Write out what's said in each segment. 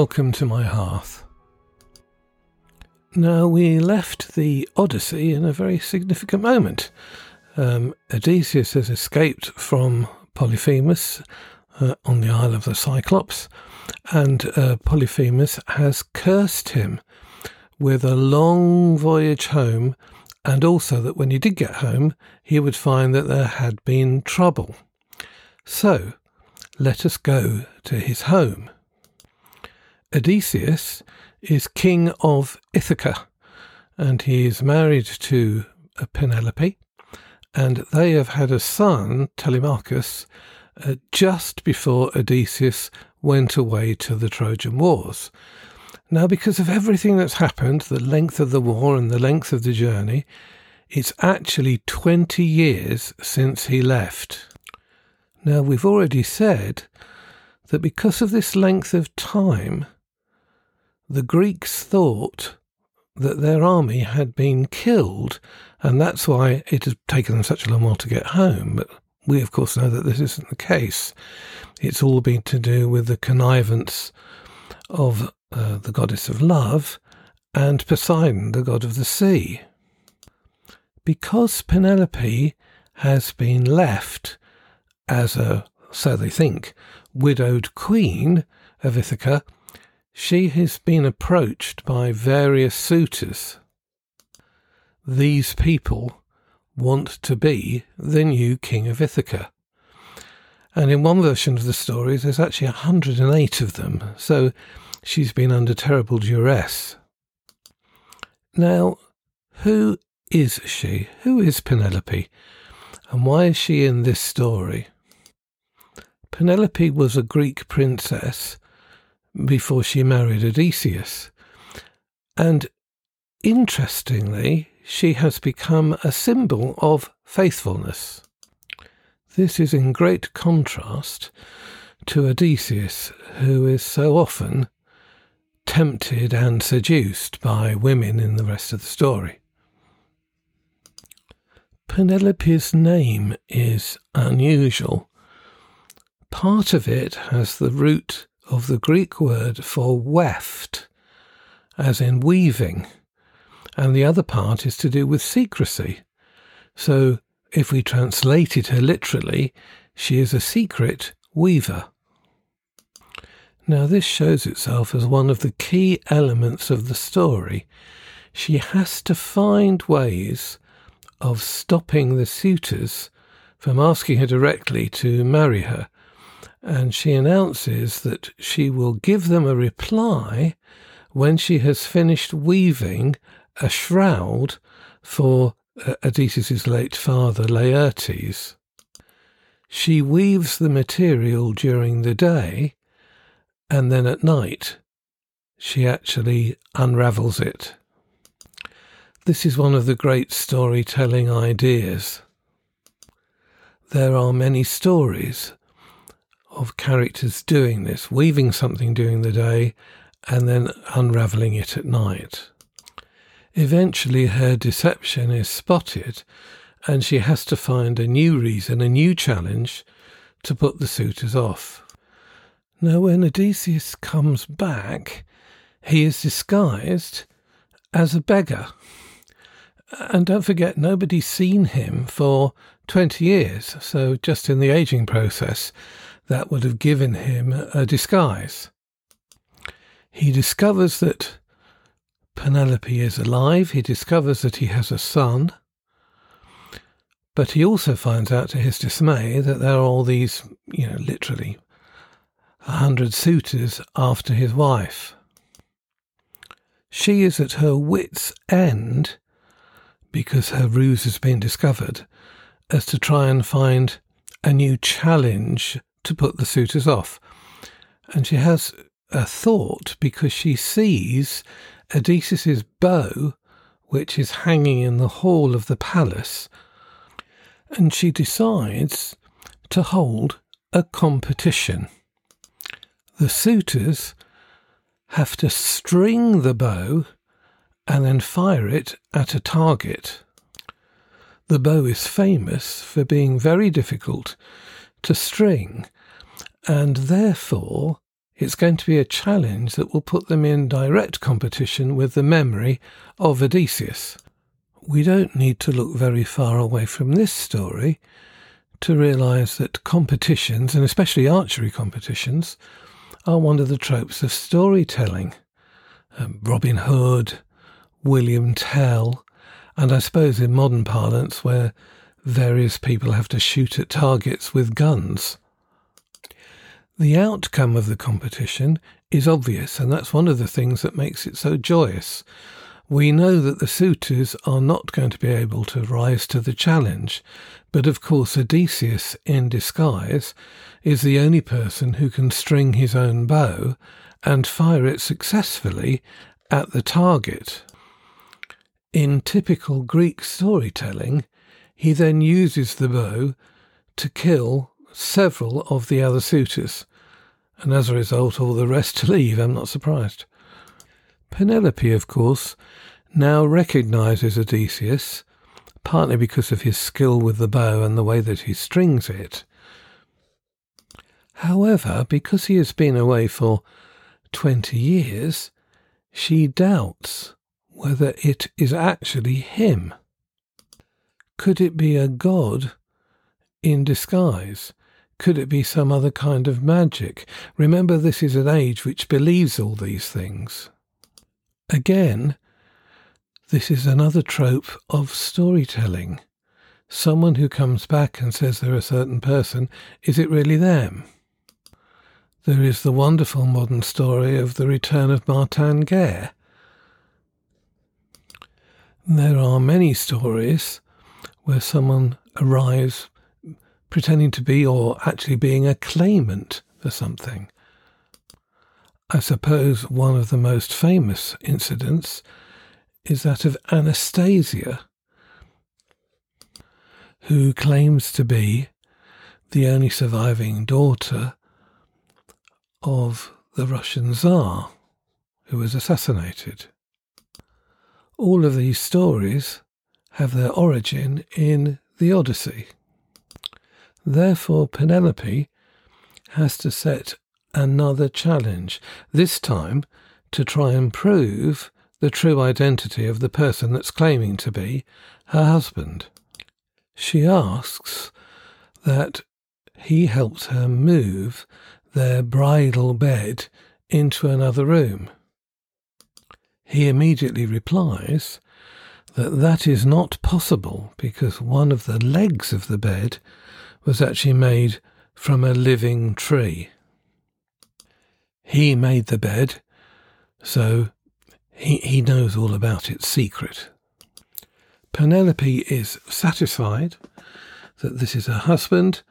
welcome to my hearth. Now, we left the Odyssey in a very significant moment. Um, Odysseus has escaped from Polyphemus uh, on the Isle of the Cyclops, and uh, Polyphemus has cursed him with a long voyage home, and also that when he did get home, he would find that there had been trouble. So, let us go to his home. Odysseus is king of Ithaca, and he is married to Penelope, and they have had a son, Telemachus, uh, just before Odysseus went away to the Trojan Wars. Now, because of everything that's happened, the length of the war and the length of the journey, it's actually 20 years since he left. Now, we've already said that because of this length of time, the Greeks thought that their army had been killed, and that's why it had taken them such a long while to get home. But we, of course, know that this isn't the case. It's all been to do with the connivance of uh, the goddess of love and Poseidon, the god of the sea. Because Penelope has been left as a, so they think, widowed queen of Ithaca, she has been approached by various suitors. These people want to be the new king of Ithaca. And in one version of the story, there's actually 108 of them, so she's been under terrible duress. Now, who is she? Who is Penelope? And why is she in this story? Penelope was a Greek princess before she married Odysseus. And interestingly, she has become a symbol of faithfulness. This is in great contrast to Odysseus, who is so often tempted and seduced by women in the rest of the story. Penelope's name is unusual. Part of it has the root of the Greek word for weft, as in weaving, and the other part is to do with secrecy. So, if we translated her literally, she is a secret weaver. Now, this shows itself as one of the key elements of the story. She has to find ways of stopping the suitors from asking her directly to marry her and she announces that she will give them a reply when she has finished weaving a shroud for uh, Odysseus' late father, Laertes. She weaves the material during the day, and then at night she actually unravels it. This is one of the great storytelling ideas. There are many stories of characters doing this, weaving something during the day and then unraveling it at night. Eventually, her deception is spotted, and she has to find a new reason, a new challenge to put the suitors off. Now, when Odysseus comes back, he is disguised as a beggar. And don't forget, nobody's seen him for 20 years, so just in the aging process, that would have given him a disguise. He discovers that Penelope is alive, he discovers that he has a son, but he also finds out to his dismay that there are all these, you know, literally a hundred suitors after his wife. She is at her wits' end because her ruse has been discovered as to try and find a new challenge to put the suitors off. And she has a thought because she sees Odysseus's bow, which is hanging in the hall of the palace, and she decides to hold a competition. The suitors have to string the bow and then fire it at a target. The bow is famous for being very difficult to string and therefore it's going to be a challenge that will put them in direct competition with the memory of Odysseus. We don't need to look very far away from this story to realise that competitions, and especially archery competitions, are one of the tropes of storytelling. Um, Robin Hood, William Tell, and I suppose in modern parlance, where various people have to shoot at targets with guns. The outcome of the competition is obvious, and that's one of the things that makes it so joyous. We know that the suitors are not going to be able to rise to the challenge, but of course, Odysseus in disguise is the only person who can string his own bow and fire it successfully at the target. In typical Greek storytelling, he then uses the bow to kill several of the other suitors, and as a result, all the rest leave. I'm not surprised. Penelope, of course, now recognizes Odysseus, partly because of his skill with the bow and the way that he strings it. However, because he has been away for twenty years, she doubts whether it is actually him. Could it be a god in disguise? Could it be some other kind of magic? Remember, this is an age which believes all these things. Again, this is another trope of storytelling. Someone who comes back and says they're a certain person, is it really them? There is the wonderful modern story of the return of Martin Guerre. There are many stories where someone arrives pretending to be or actually being a claimant for something. I suppose one of the most famous incidents is that of Anastasia, who claims to be the only surviving daughter of the Russian Tsar who was assassinated. All of these stories have their origin in the Odyssey. Therefore, Penelope has to set another challenge, this time to try and prove the true identity of the person that's claiming to be her husband. She asks that he helps her move their bridal bed into another room. He immediately replies that that is not possible because one of the legs of the bed was actually made from a living tree. He made the bed, so he, he knows all about its secret. Penelope is satisfied that this is her husband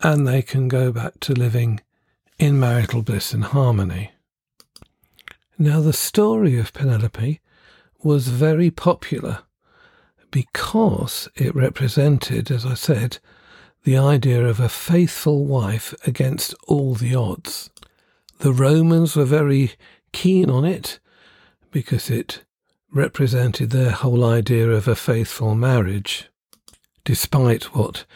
and they can go back to living in marital bliss and harmony. Now, the story of Penelope was very popular because it represented, as I said, the idea of a faithful wife against all the odds. The Romans were very keen on it because it represented their whole idea of a faithful marriage, despite what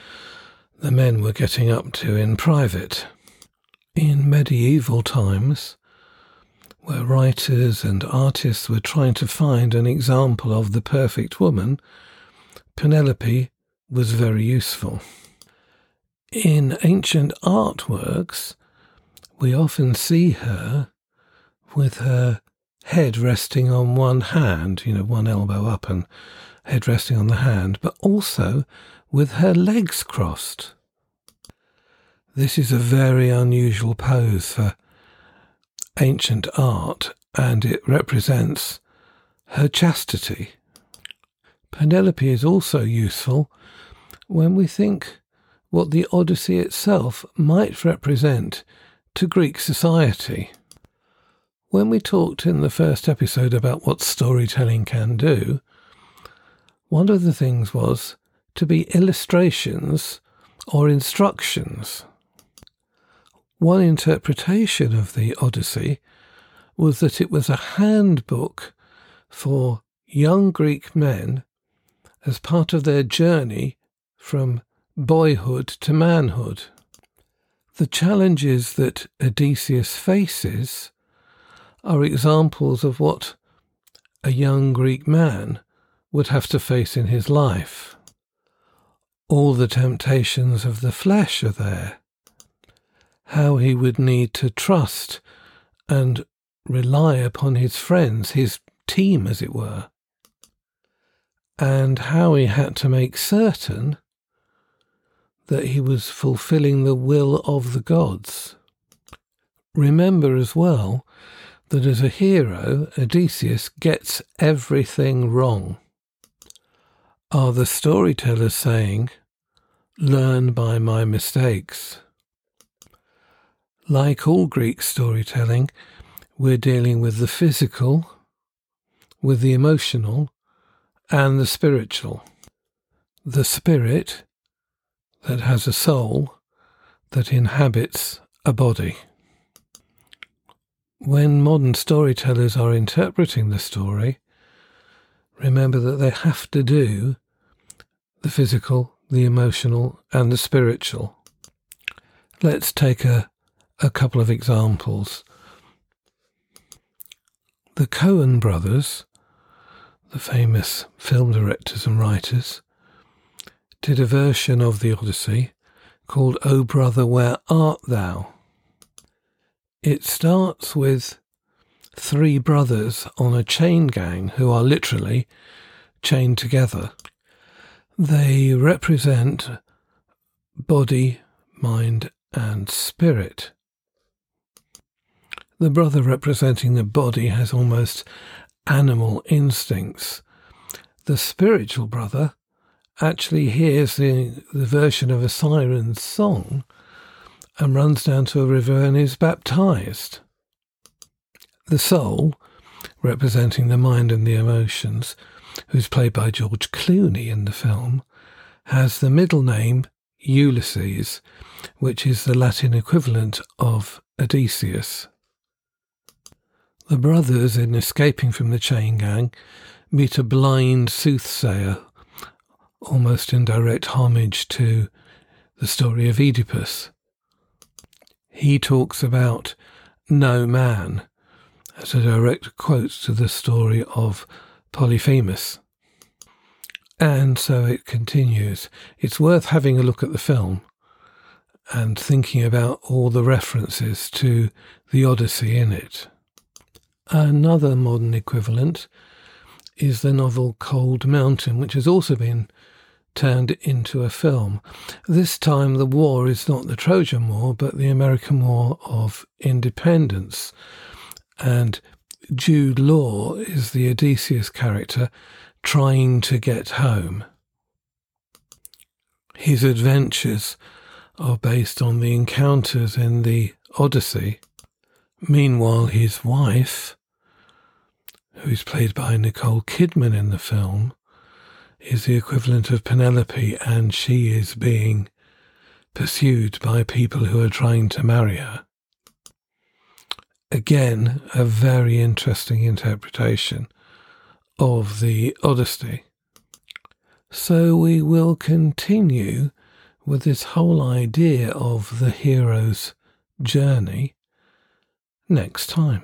the men were getting up to in private. In medieval times, where writers and artists were trying to find an example of the perfect woman, Penelope was very useful. In ancient artworks, we often see her with her head resting on one hand, you know, one elbow up and head resting on the hand, but also with her legs crossed. This is a very unusual pose for ancient art, and it represents her chastity. Penelope is also useful when we think what the Odyssey itself might represent to Greek society. When we talked in the first episode about what storytelling can do, one of the things was to be illustrations or instructions. One interpretation of the Odyssey was that it was a handbook for young Greek men as part of their journey from boyhood to manhood. The challenges that Odysseus faces are examples of what a young Greek man would have to face in his life. All the temptations of the flesh are there. How he would need to trust and rely upon his friends, his team, as it were, and how he had to make certain that he was fulfilling the will of the gods. Remember as well that as a hero, Odysseus gets everything wrong. Are the storytellers saying, Learn by my mistakes? Like all Greek storytelling, we're dealing with the physical, with the emotional, and the spiritual. The spirit that has a soul that inhabits a body. When modern storytellers are interpreting the story, remember that they have to do the physical, the emotional, and the spiritual. Let's take a, a couple of examples. The Coen brothers, the famous film directors and writers, did a version of the Odyssey called O Brother, Where Art Thou? It starts with three brothers on a chain gang who are literally chained together. They represent body, mind, and spirit. The brother representing the body has almost animal instincts. The spiritual brother actually hears the, the version of a siren's song and runs down to a river and is baptized. The soul, representing the mind and the emotions, who's played by George Clooney in the film, has the middle name Ulysses, which is the Latin equivalent of Odysseus. The brothers, in escaping from the chain gang, meet a blind soothsayer, almost in direct homage to the story of Oedipus he talks about no man as a direct quote to the story of Polyphemus. And so it continues. It's worth having a look at the film and thinking about all the references to the Odyssey in it. Another modern equivalent is the novel Cold Mountain, which has also been turned into a film. This time, the war is not the Trojan War, but the American War of Independence. And Jude Law is the Odysseus character trying to get home. His adventures are based on the encounters in the Odyssey. Meanwhile, his wife, who's played by Nicole Kidman in the film, is the equivalent of Penelope, and she is being pursued by people who are trying to marry her. Again, a very interesting interpretation of the Odyssey. So we will continue with this whole idea of the hero's journey next time.